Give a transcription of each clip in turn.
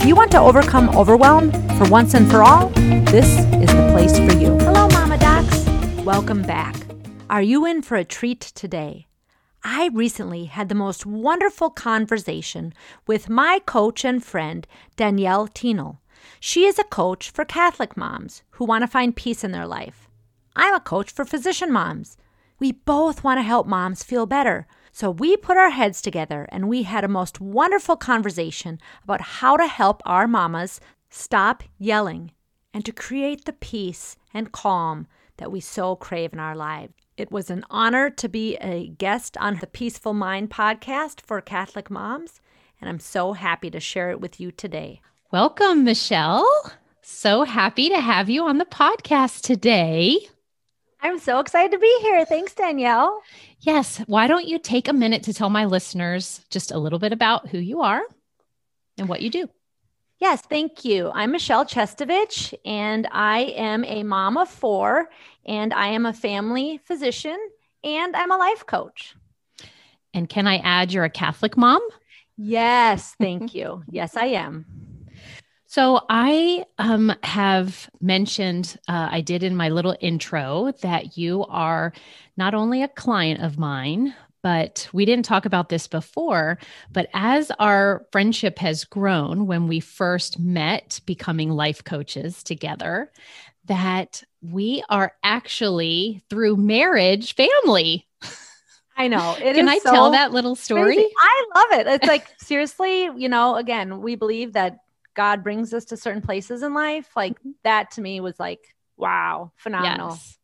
If you want to overcome overwhelm for once and for all, this is the place for you. Hello, Mama Docs. Welcome back. Are you in for a treat today? I recently had the most wonderful conversation with my coach and friend, Danielle Thienel. She is a coach for Catholic moms who want to find peace in their life. I'm a coach for physician moms. We both want to help moms feel better so we put our heads together and we had a most wonderful conversation about how to help our mamas stop yelling and to create the peace and calm that we so crave in our lives. It was an honor to be a guest on the Peaceful Mind podcast for Catholic moms, and I'm so happy to share it with you today. Welcome, Michelle. So happy to have you on the podcast today. I'm so excited to be here. Thanks, Danielle. Yes. Why don't you take a minute to tell my listeners just a little bit about who you are and what you do? Yes, thank you. I'm Michelle Chestovich, and I am a mom of four, and I am a family physician, and I'm a life coach. And can I add you're a Catholic mom? Yes, thank you. Yes, I am. So I um, have mentioned, uh, I did in my little intro, that you are not only a client of mine, but we didn't talk about this before. But as our friendship has grown, when we first met becoming life coaches together, that we are actually through marriage family. I know. It Can I so tell that little story? Crazy. I love it. It's like seriously, you know, again, we believe that God brings us to certain places in life, like mm-hmm. that to me was like, wow, phenomenal. Yes.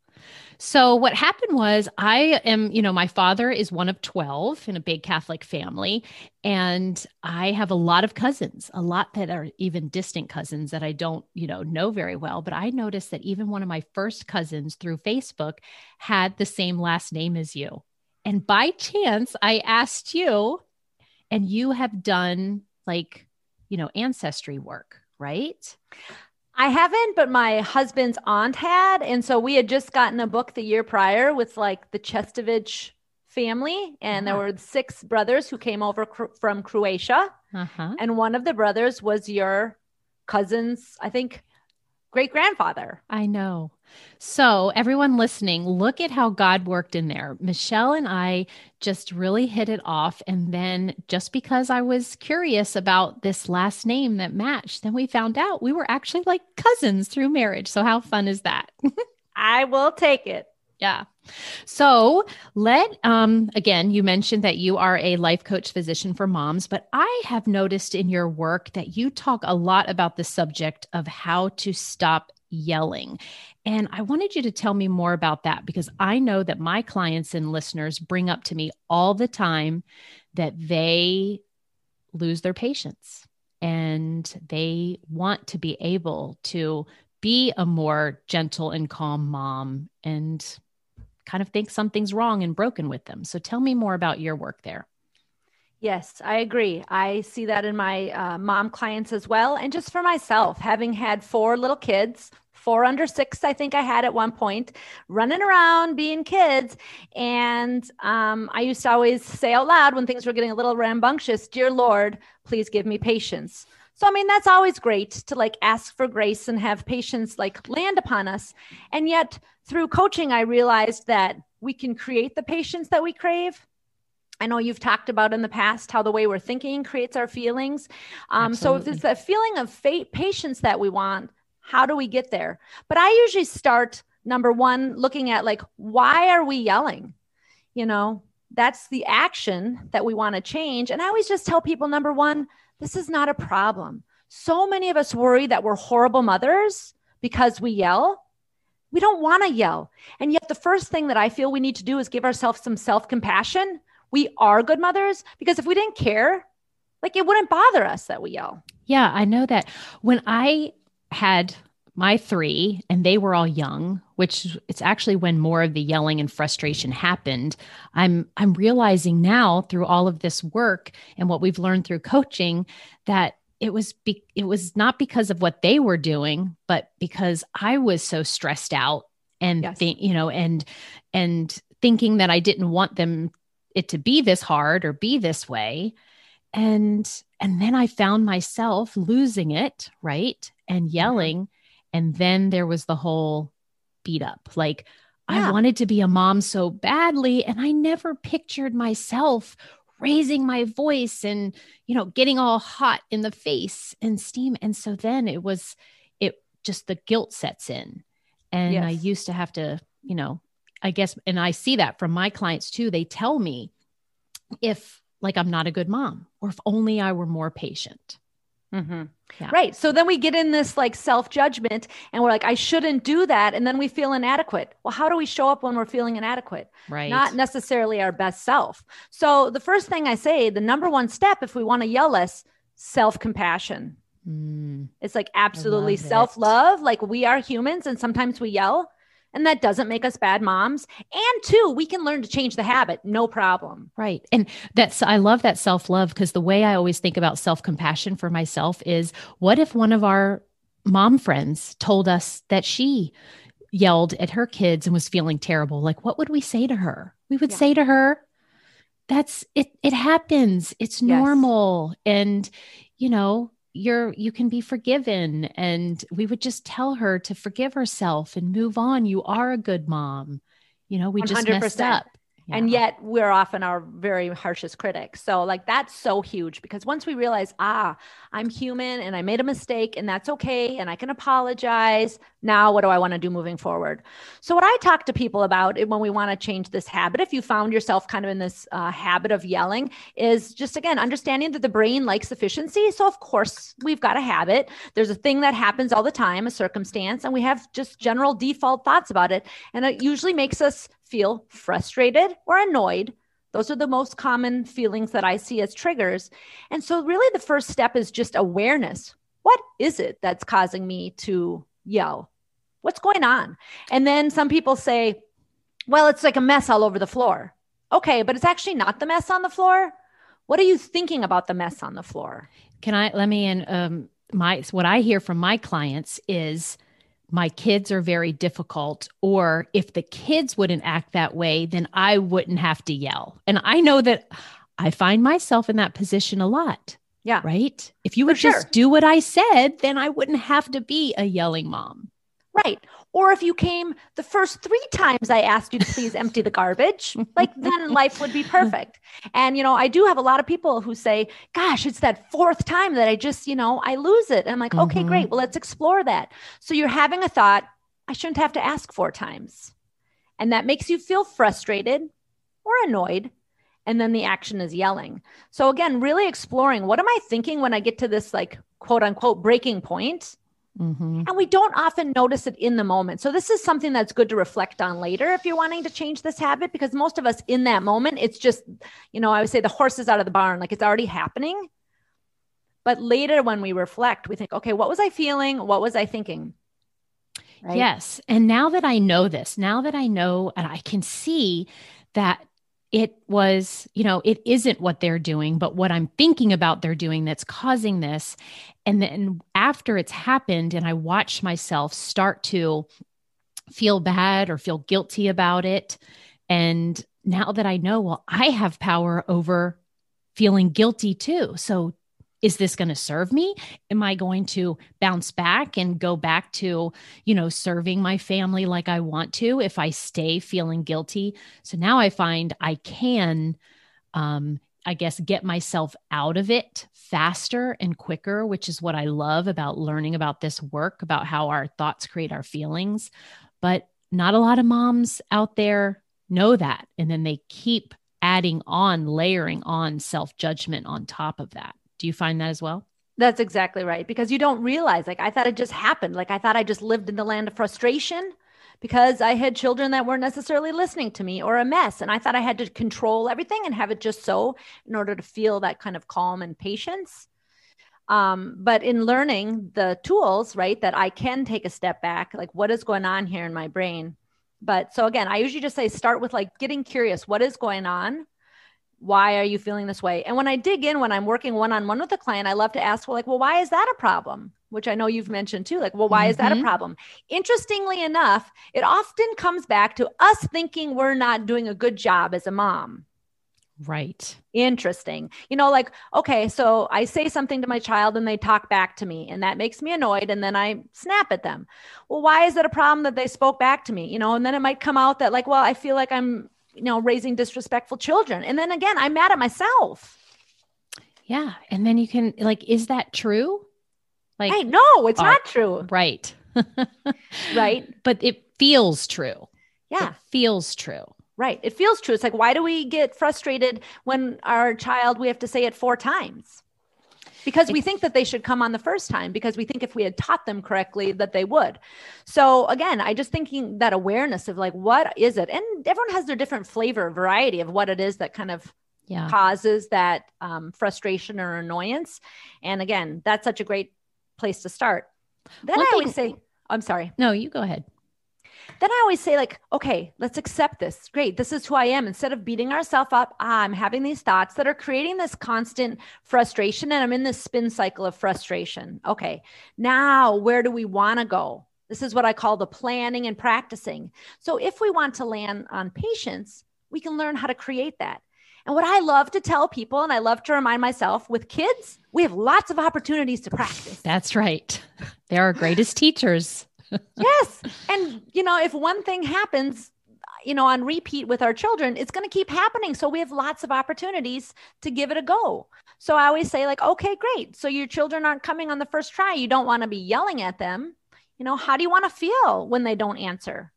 So what happened was I am, you know, my father is one of 12 in a big Catholic family and I have a lot of cousins, a lot that are even distant cousins that I don't, you know, know very well, but I noticed that even one of my first cousins through Facebook had the same last name as you. And by chance, I asked you and you have done like you know, ancestry work, right? I haven't, but my husband's aunt had. And so we had just gotten a book the year prior with like the Chestovich family. And there were six brothers who came over cr- from Croatia. Uh-huh. And one of the brothers was your cousin's, I think, great grandfather. I know. So, everyone listening, look at how God worked in there. Michelle and I just really hit it off. And then, just because I was curious about this last name that matched, then we found out we were actually like cousins through marriage. So, how fun is that? I will take it. Yeah. So let um again, you mentioned that you are a life coach physician for moms, but I have noticed in your work that you talk a lot about the subject of how to stop yelling. And I wanted you to tell me more about that because I know that my clients and listeners bring up to me all the time that they lose their patience and they want to be able to be a more gentle and calm mom and kind of think something's wrong and broken with them. So tell me more about your work there. Yes, I agree. I see that in my uh, mom clients as well. And just for myself, having had four little kids, four under six, I think I had at one point, running around being kids. And um, I used to always say out loud when things were getting a little rambunctious, Dear Lord, please give me patience. So, I mean, that's always great to like ask for grace and have patience like land upon us. And yet, through coaching, I realized that we can create the patience that we crave. I know you've talked about in the past how the way we're thinking creates our feelings. Um, so, if it's a feeling of fate, patience that we want, how do we get there? But I usually start number one looking at like, why are we yelling? You know, that's the action that we want to change. And I always just tell people number one, this is not a problem. So many of us worry that we're horrible mothers because we yell. We don't want to yell. And yet, the first thing that I feel we need to do is give ourselves some self compassion. We are good mothers because if we didn't care, like it wouldn't bother us that we yell. Yeah, I know that. When I had my three and they were all young which it's actually when more of the yelling and frustration happened i'm i'm realizing now through all of this work and what we've learned through coaching that it was be, it was not because of what they were doing but because i was so stressed out and yes. think you know and and thinking that i didn't want them it to be this hard or be this way and and then i found myself losing it right and mm-hmm. yelling and then there was the whole beat up. Like yeah. I wanted to be a mom so badly. And I never pictured myself raising my voice and, you know, getting all hot in the face and steam. And so then it was, it just the guilt sets in. And yes. I used to have to, you know, I guess, and I see that from my clients too. They tell me if like I'm not a good mom or if only I were more patient. Mm-hmm. Yeah. Right. So then we get in this like self judgment and we're like, I shouldn't do that. And then we feel inadequate. Well, how do we show up when we're feeling inadequate? Right. Not necessarily our best self. So the first thing I say, the number one step, if we want to yell less, self compassion. Mm, it's like absolutely self love. Like we are humans and sometimes we yell and that doesn't make us bad moms. And two, we can learn to change the habit, no problem. Right. And that's, I love that self love because the way I always think about self compassion for myself is what if one of our mom friends told us that she yelled at her kids and was feeling terrible? Like, what would we say to her? We would yeah. say to her, that's it, it happens. It's normal. Yes. And, you know, you're you can be forgiven and we would just tell her to forgive herself and move on. You are a good mom. You know we 100%. just messed up yeah. And yet we're often our very harshest critics. So, like, that's so huge because once we realize, ah, I'm human and I made a mistake and that's okay and I can apologize. Now, what do I want to do moving forward? So, what I talk to people about when we want to change this habit, if you found yourself kind of in this uh, habit of yelling, is just again understanding that the brain likes efficiency. So, of course, we've got a habit. There's a thing that happens all the time, a circumstance, and we have just general default thoughts about it. And it usually makes us feel frustrated or annoyed. Those are the most common feelings that I see as triggers. And so, really, the first step is just awareness. What is it that's causing me to yell? What's going on? And then some people say, well, it's like a mess all over the floor. Okay, but it's actually not the mess on the floor. What are you thinking about the mess on the floor? Can I let me in? Um, my what I hear from my clients is my kids are very difficult, or if the kids wouldn't act that way, then I wouldn't have to yell. And I know that I find myself in that position a lot. Yeah. Right. If you would just do what I said, then I wouldn't have to be a yelling mom. Right. Or if you came the first three times I asked you to please empty the garbage, like then life would be perfect. And, you know, I do have a lot of people who say, gosh, it's that fourth time that I just, you know, I lose it. And I'm like, mm-hmm. okay, great. Well, let's explore that. So you're having a thought, I shouldn't have to ask four times. And that makes you feel frustrated or annoyed. And then the action is yelling. So again, really exploring what am I thinking when I get to this like quote unquote breaking point? Mm-hmm. And we don't often notice it in the moment. So, this is something that's good to reflect on later if you're wanting to change this habit, because most of us in that moment, it's just, you know, I would say the horse is out of the barn, like it's already happening. But later, when we reflect, we think, okay, what was I feeling? What was I thinking? Right? Yes. And now that I know this, now that I know and I can see that it was, you know, it isn't what they're doing, but what I'm thinking about they're doing that's causing this. And then after it's happened, and I watch myself start to feel bad or feel guilty about it. And now that I know, well, I have power over feeling guilty too. So is this going to serve me? Am i going to bounce back and go back to you know serving my family like i want to if i stay feeling guilty? So now i find i can um i guess get myself out of it faster and quicker which is what i love about learning about this work about how our thoughts create our feelings. But not a lot of moms out there know that and then they keep adding on layering on self judgment on top of that do you find that as well? That's exactly right. Because you don't realize, like, I thought it just happened. Like, I thought I just lived in the land of frustration because I had children that weren't necessarily listening to me or a mess. And I thought I had to control everything and have it just so in order to feel that kind of calm and patience. Um, but in learning the tools, right, that I can take a step back, like what is going on here in my brain. But so again, I usually just say start with like getting curious. What is going on? Why are you feeling this way? And when I dig in, when I'm working one on one with a client, I love to ask, well, like, well, why is that a problem? Which I know you've mentioned too. Like, well, why mm-hmm. is that a mm-hmm. problem? Interestingly enough, it often comes back to us thinking we're not doing a good job as a mom. Right. Interesting. You know, like, okay, so I say something to my child and they talk back to me, and that makes me annoyed. And then I snap at them. Well, why is it a problem that they spoke back to me? You know, and then it might come out that, like, well, I feel like I'm, you know, raising disrespectful children. And then again, I'm mad at myself. Yeah. And then you can, like, is that true? Like, hey, no, it's uh, not true. Right. right. But it feels true. Yeah. It feels true. Right. It feels true. It's like, why do we get frustrated when our child, we have to say it four times? Because we think that they should come on the first time, because we think if we had taught them correctly that they would. So, again, I just thinking that awareness of like, what is it? And everyone has their different flavor, variety of what it is that kind of yeah. causes that um, frustration or annoyance. And again, that's such a great place to start. Then One I always say, I'm sorry. No, you go ahead then I always say, like, okay, let's accept this. Great. This is who I am. Instead of beating ourselves up, ah, I'm having these thoughts that are creating this constant frustration. And I'm in this spin cycle of frustration. Okay. Now, where do we want to go? This is what I call the planning and practicing. So if we want to land on patience, we can learn how to create that. And what I love to tell people, and I love to remind myself with kids, we have lots of opportunities to practice. That's right. They're our greatest teachers yes. And, you know, if one thing happens, you know, on repeat with our children, it's going to keep happening. So we have lots of opportunities to give it a go. So I always say, like, okay, great. So your children aren't coming on the first try. You don't want to be yelling at them. You know, how do you want to feel when they don't answer?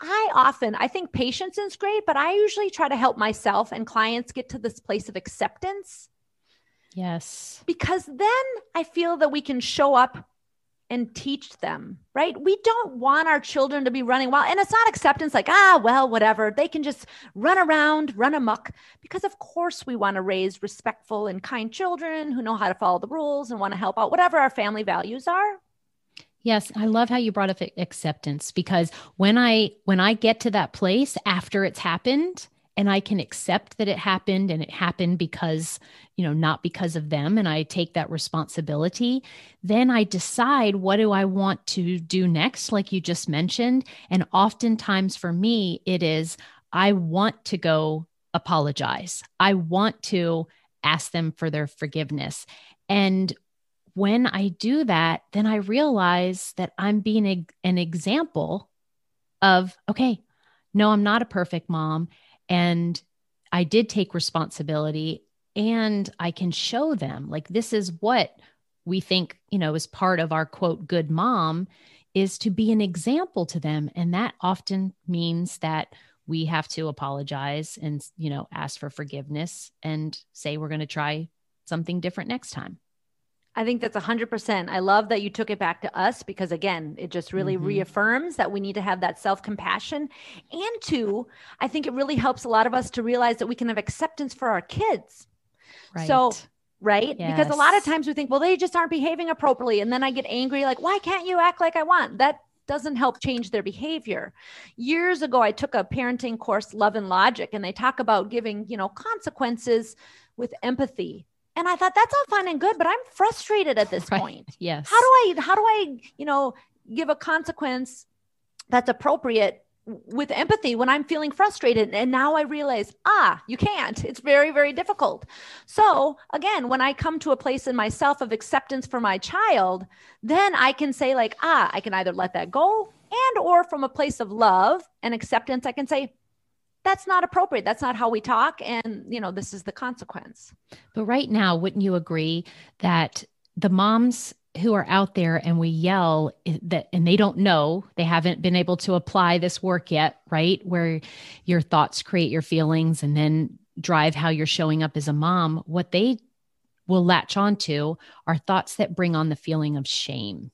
I often, I think patience is great, but I usually try to help myself and clients get to this place of acceptance. Yes. Because then I feel that we can show up and teach them, right? We don't want our children to be running wild. And it's not acceptance like, ah, well, whatever. They can just run around, run amok. Because, of course, we want to raise respectful and kind children who know how to follow the rules and want to help out, whatever our family values are. Yes, I love how you brought up acceptance because when I when I get to that place after it's happened, and I can accept that it happened and it happened because, you know, not because of them, and I take that responsibility, then I decide what do I want to do next, like you just mentioned. And oftentimes for me, it is I want to go apologize, I want to ask them for their forgiveness. And when I do that, then I realize that I'm being a, an example of, okay, no, I'm not a perfect mom. And I did take responsibility and I can show them like this is what we think, you know, is part of our quote good mom is to be an example to them and that often means that we have to apologize and you know ask for forgiveness and say we're going to try something different next time. I think that's 100%. I love that you took it back to us because, again, it just really mm-hmm. reaffirms that we need to have that self compassion. And two, I think it really helps a lot of us to realize that we can have acceptance for our kids. Right. So, right? Yes. Because a lot of times we think, well, they just aren't behaving appropriately. And then I get angry, like, why can't you act like I want? That doesn't help change their behavior. Years ago, I took a parenting course, Love and Logic, and they talk about giving, you know, consequences with empathy and I thought that's all fine and good, but I'm frustrated at this right. point. Yes. How do I, how do I, you know, give a consequence that's appropriate with empathy when I'm feeling frustrated? And now I realize, ah, you can't. It's very, very difficult. So again, when I come to a place in myself of acceptance for my child, then I can say like, ah, I can either let that go and or from a place of love and acceptance, I can say, that's not appropriate. That's not how we talk and you know this is the consequence. But right now wouldn't you agree that the moms who are out there and we yell that and they don't know they haven't been able to apply this work yet right where your thoughts create your feelings and then drive how you're showing up as a mom what they will latch onto are thoughts that bring on the feeling of shame.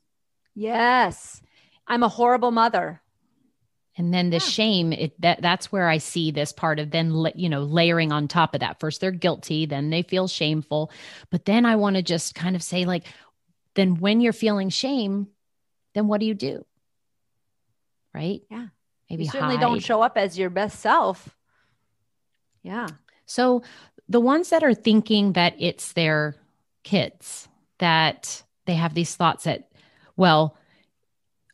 Yes. I'm a horrible mother and then the Yeah. shame it that that's where i see this part of then you know layering on top of that first they're guilty then they feel shameful but then i want to just kind of say like then when you're feeling shame then what do you do right Yeah. maybe you certainly don't show up as your best self. Yeah. So the ones that are thinking that it's their kids, that they have these thoughts that, well,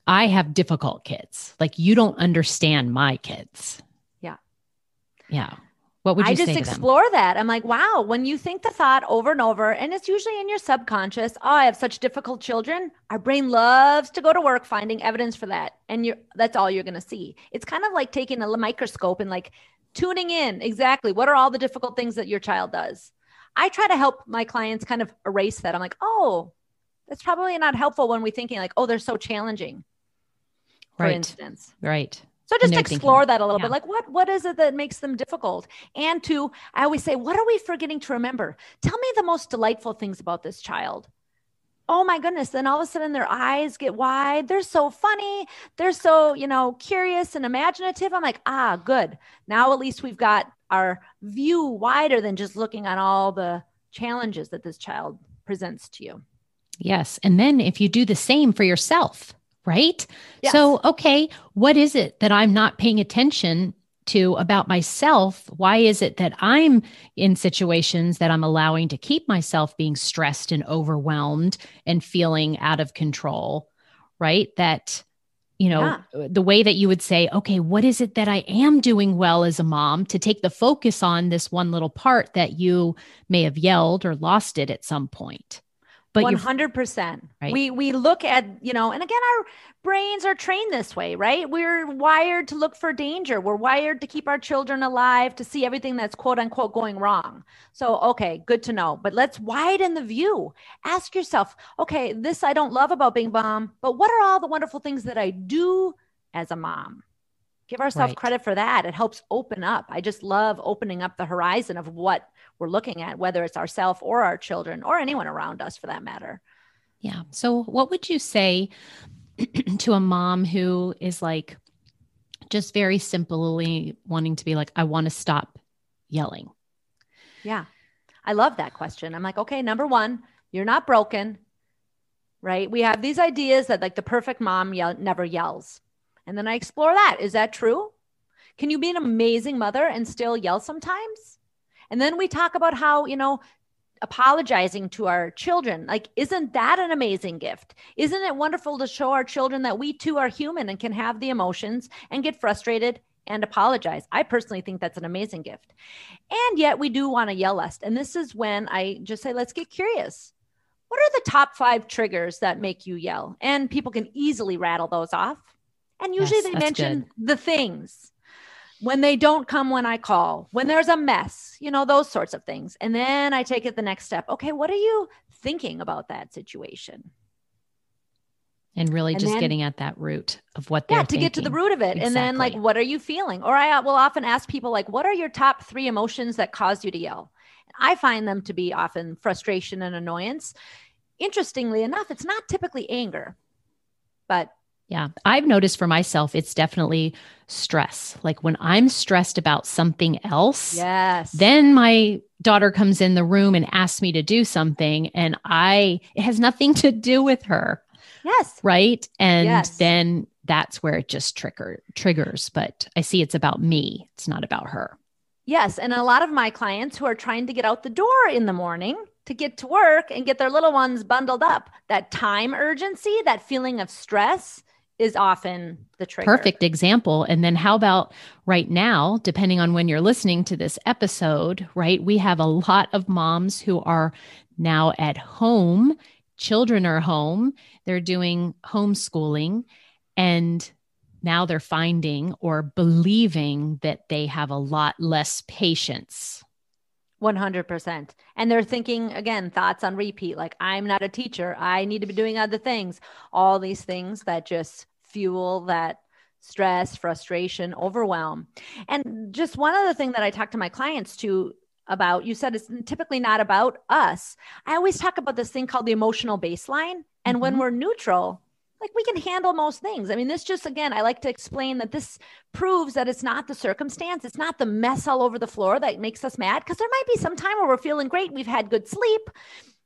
I have difficult kids. Like you don't understand my kids. Yeah. Yeah. What would you say? I just to them? explore that. I'm like, wow, when you think the thought over and over, and it's usually in your subconscious, oh, I have such difficult children. Our brain loves to go to work finding evidence for that. And you're that's all you're gonna see. It's kind of like taking a microscope and like tuning in exactly what are all the difficult things that your child does. I try to help my clients kind of erase that. I'm like, oh, that's probably not helpful when we're thinking like, oh, they're so challenging, for Right. instance. Right. So just explore thinking- that a little yeah. bit. Like what what is it that makes them difficult? And to I always say, what are we forgetting to remember? Tell me the most delightful things about this child. Oh my goodness. Then all of a sudden their eyes get wide. They're so funny. They're so, you know, curious and imaginative. I'm like, ah, good. Now at least we've got our view wider than just looking at all the challenges that this child presents to you. Yes. And then if you do the same for yourself, right? Yes. So, okay, what is it that I'm not paying attention to about myself? Why is it that I'm in situations that I'm allowing to keep myself being stressed and overwhelmed and feeling out of control? Right? That, you know, the way that you would say, okay, what is it that I am doing well as a mom to take the focus on this one little part that you may have yelled or lost it at some point? But hundred percent. Right. We we look at you know, and again, our brains are trained this way, right? We're wired to look for danger. We're wired to keep our children alive, to see everything that's quote unquote going wrong. So, okay, good to know. But let's widen the view. Ask yourself, okay, this I don't love about being mom, but what are all the wonderful things that I do as a mom? Give ourselves Right. credit for that. It helps open up. I just love opening up the horizon of what we're looking at, whether it's ourself or our children or anyone around us for that matter. Yeah. So, what would you say to a mom who is like just very simply wanting to be like, I want to stop yelling? Yeah. I love that question. I'm like, okay, number one, you're not broken, right? We have these ideas that like the perfect mom yell, never yells. And then I explore that. Is that true? Can you be an amazing mother and still yell sometimes? And then we talk about how, you know, apologizing to our children. Like, isn't that an amazing gift? Isn't it wonderful to show our children that we too are human and can have the emotions and get frustrated and apologize? I personally think that's an amazing gift. And yet we do want to yell less. And this is when I just say, let's get curious. What are the top five triggers that make you yell? And people can easily rattle those off. And usually Yes, they mention the things. When they don't come when I call, when there's a mess, you know, those sorts of things. And then I take it the next step. Okay, what are you thinking about that situation? And really And just then- getting at that root of what they're yeah to get to the root of it. And then like what are you feeling? Or i will often ask people like what are your top three emotions that cause you to yell? I find them to be often frustration and annoyance. Interestingly enough it's not typically anger but Yeah. I've noticed for myself, it's definitely stress. Like when I'm stressed about something else, yes then my daughter comes in the room and asks me to do something, and I, it has nothing to do with her. yes right and Yes. then that's where it just trigger triggers but i see it's about me it's not about her yes and a lot of my clients who are trying to get out the door in the morning to get to work and get their little ones bundled up that time urgency that feeling of stress is often the trigger. Perfect example. And then how about right now depending on when you're listening to this episode right? We have a lot of moms who are now at home. Children are home. They're doing homeschooling. And now they're finding or believing that they have a lot less patience 100%. And they're thinking, again, thoughts on repeat like, I'm not a teacher. I need to be doing other things. All these things that just fuel that stress, frustration, overwhelm. And just one other thing that I talk to my clients to about, you said it's typically not about us. I always talk about this thing called the emotional baseline. And when Mhm. we're neutral, like we can handle most things. I mean, this just again, I like to explain that this proves that it's not the circumstance, it's not the mess all over the floor that makes us mad. Because there might be some time where we're feeling great, we've had good sleep,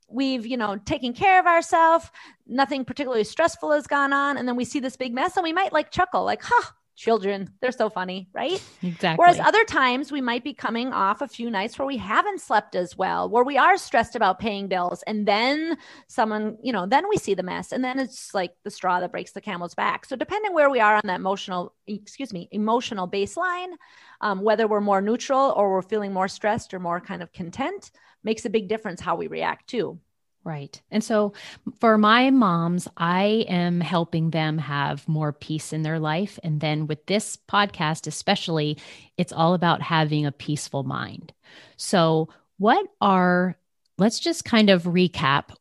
we've you know taken care of ourselves, nothing particularly stressful has gone on, and then we see this big mess, and we might like chuckle, like, "Huh, children they're so funny right? Exactly. whereas other times we might be coming off a few nights where we haven't slept as well where we are stressed about paying bills and then someone you know then we see the mess and then it's like the straw that breaks the camel's back. So depending where we are on that emotional excuse me emotional baseline um, whether we're more neutral or we're feeling more stressed or more kind of content makes a big difference how we react too Right. And so for my moms, I am helping them have more peace in their life. And then with this podcast, especially, it's all about having a peaceful mind. So, what are, let's just kind of recap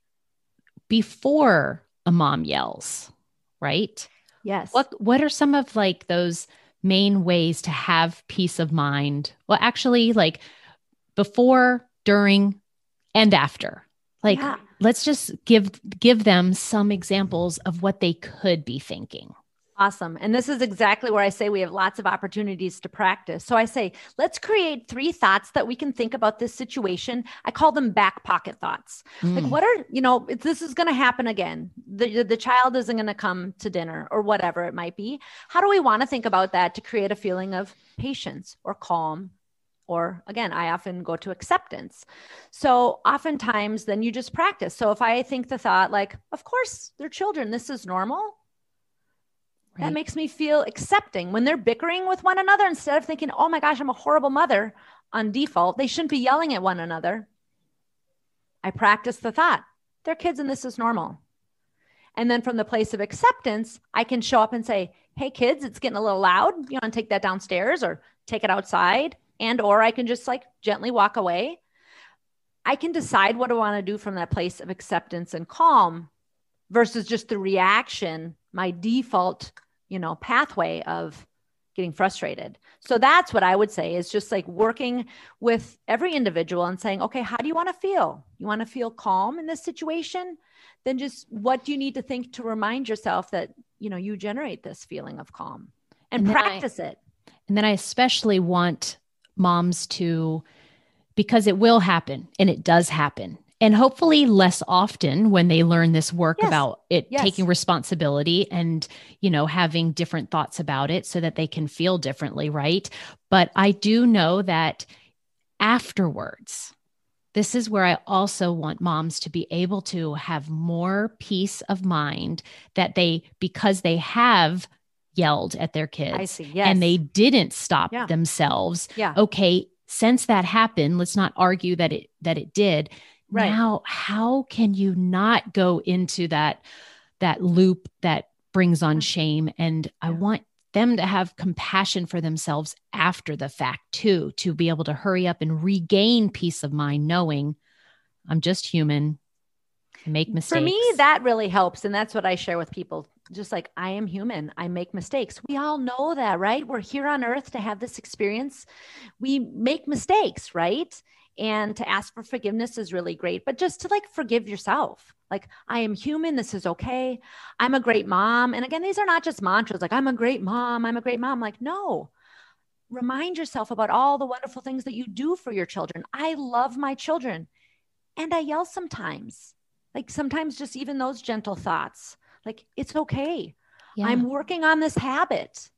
before a mom yells, right? Yes. What, what are some of like those main ways to have peace of mind? Well, actually, like before, during, and after. Like, yeah let's just give give them some examples of what they could be thinking Awesome. And this is exactly where I say we have lots of opportunities to practice. So I say, let's create three thoughts that we can think about this situation. I call them back pocket thoughts. Mm. Like, what are, you know, this is going to happen again. The, the child isn't going to come to dinner or whatever it might be. How do we want to think about that to create a feeling of patience or calm or again i often go to acceptance. So oftentimes then you just practice. So if i think the thought like of course they're children this is normal right. that makes me feel accepting. When they're bickering with one another instead of thinking oh my gosh i'm a horrible mother on default they shouldn't be yelling at one another. I practice the thought they're kids and this is normal. And then from the place of acceptance i can show up and say hey kids it's getting a little loud. You want to take that downstairs or take it outside and or I can just like gently walk away. I can decide what I want to do from that place of acceptance and calm versus just the reaction, my default, you know, pathway of getting frustrated. So that's what I would say is just like working with every individual and saying, okay, how do you want to feel? You want to feel calm in this situation? Then just what do you need to think to remind yourself that, you know, you generate this feeling of calm and, and practice I, it. And then I especially want moms to, because it will happen and it does happen. And hopefully less often when they learn this work yes. about it yes. taking responsibility and, you know, having different thoughts about it so that they can feel differently, right? But I do know that afterwards, this is where I also want moms to be able to have more peace of mind that they, because they have yelled at their kids see, yes. and they didn't stop yeah. themselves. Yeah. Okay, since that happened, let's not argue that it that it did. Right. Now, how can you not go into that that loop that brings on shame and yeah. I want them to have compassion for themselves after the fact too to be able to hurry up and regain peace of mind knowing I'm just human make mistakes. For me, that really helps. And that's what I share with people. Just like I am human, I make mistakes. We all know that, right? We're here on earth to have this experience. We make mistakes, right? And to ask for forgiveness is really great, but just to like forgive yourself. Like, I am human. This is okay. I'm a great mom. And again, these are not just mantras like, I'm a great mom. I'm a great mom. Like, no, remind yourself about all the wonderful things that you do for your children. I love my children and I yell sometimes like sometimes just even those gentle thoughts, like it's okay. Yeah. I'm working on this habit.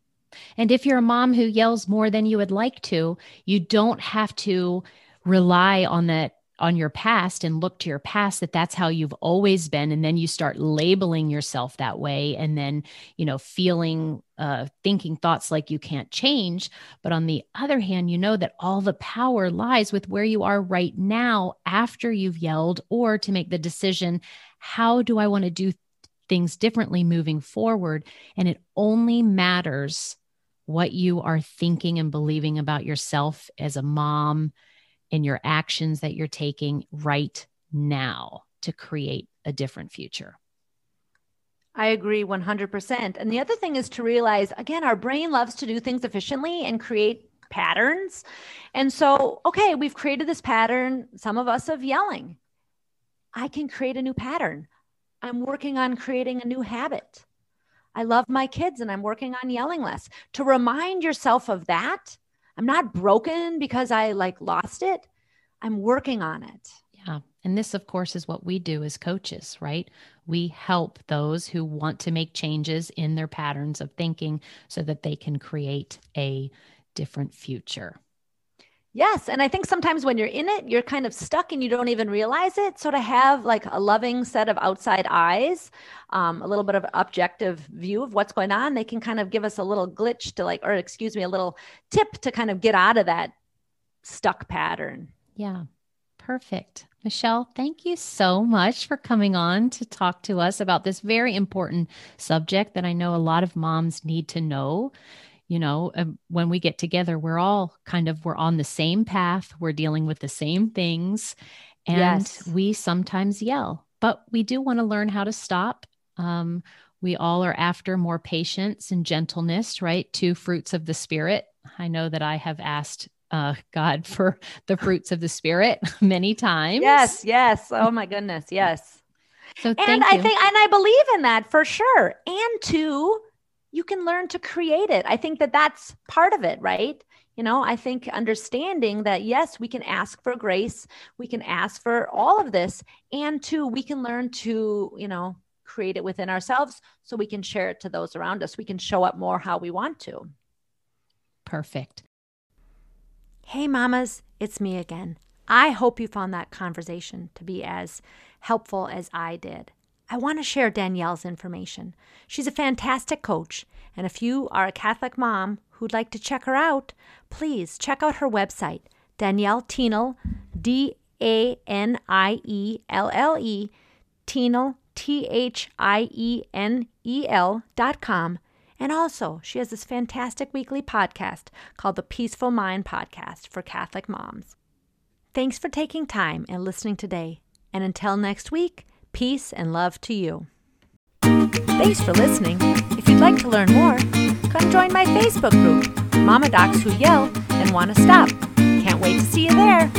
And if you're a mom who yells more than you would like to, you don't have to rely on that on your past and look to your past that that's how you've always been and then you start labeling yourself that way and then you know feeling uh thinking thoughts like you can't change but on the other hand you know that all the power lies with where you are right now after you've yelled or to make the decision how do i want to do things differently moving forward and it only matters what you are thinking and believing about yourself as a mom in your actions that you're taking right now to create a different future. I agree 100%. And the other thing is to realize again, our brain loves to do things efficiently and create patterns. And so, okay, we've created this pattern, some of us of yelling. I can create a new pattern. I'm working on creating a new habit. I love my kids and I'm working on yelling less. To remind yourself of that, I'm not broken because I like lost it. I'm working on it. Yeah. And this, of course, is what we do as coaches, right? We help those who want to make changes in their patterns of thinking so that they can create a different future. Yes. And I think sometimes when you're in it, you're kind of stuck and you don't even realize it. So to have like a loving set of outside eyes, um, a little bit of objective view of what's going on, they can kind of give us a little glitch to like, or excuse me, a little tip to kind of get out of that stuck pattern. Yeah. Perfect. Michelle, thank you so much for coming on to talk to us about this very important subject that I know a lot of moms need to know you know um, when we get together we're all kind of we're on the same path we're dealing with the same things and yes. we sometimes yell but we do want to learn how to stop. Um, we all are after more patience and gentleness right? Two fruits of the spirit. I know that i have asked uh, god for the fruits of the spirit many times. Yes yes. Oh my goodness yes. So and i think and i believe in that for sure. And two you can learn to create it. I think that that's part of it, right? You know, I think understanding that yes, we can ask for grace, we can ask for all of this, and two, we can learn to, you know, create it within ourselves so we can share it to those around us. We can show up more how we want to. Perfect. Hey, mamas, it's me again. I hope you found that conversation to be as helpful as I did. I want to share Danielle's information. She's a fantastic coach, and if you are a Catholic mom who'd like to check her out, please check out her website, Danielle Thienel, D A N I E L L E, Thienel, T H I E N E L dot com. And also, she has this fantastic weekly podcast called the Peaceful Mind Podcast for Catholic moms. Thanks for taking time and listening today. And until next week, Peace and love to you. Thanks for listening. If you'd like to learn more, come join my Facebook group, Mama Docs Who Yell and Want to Stop. Can't wait to see you there.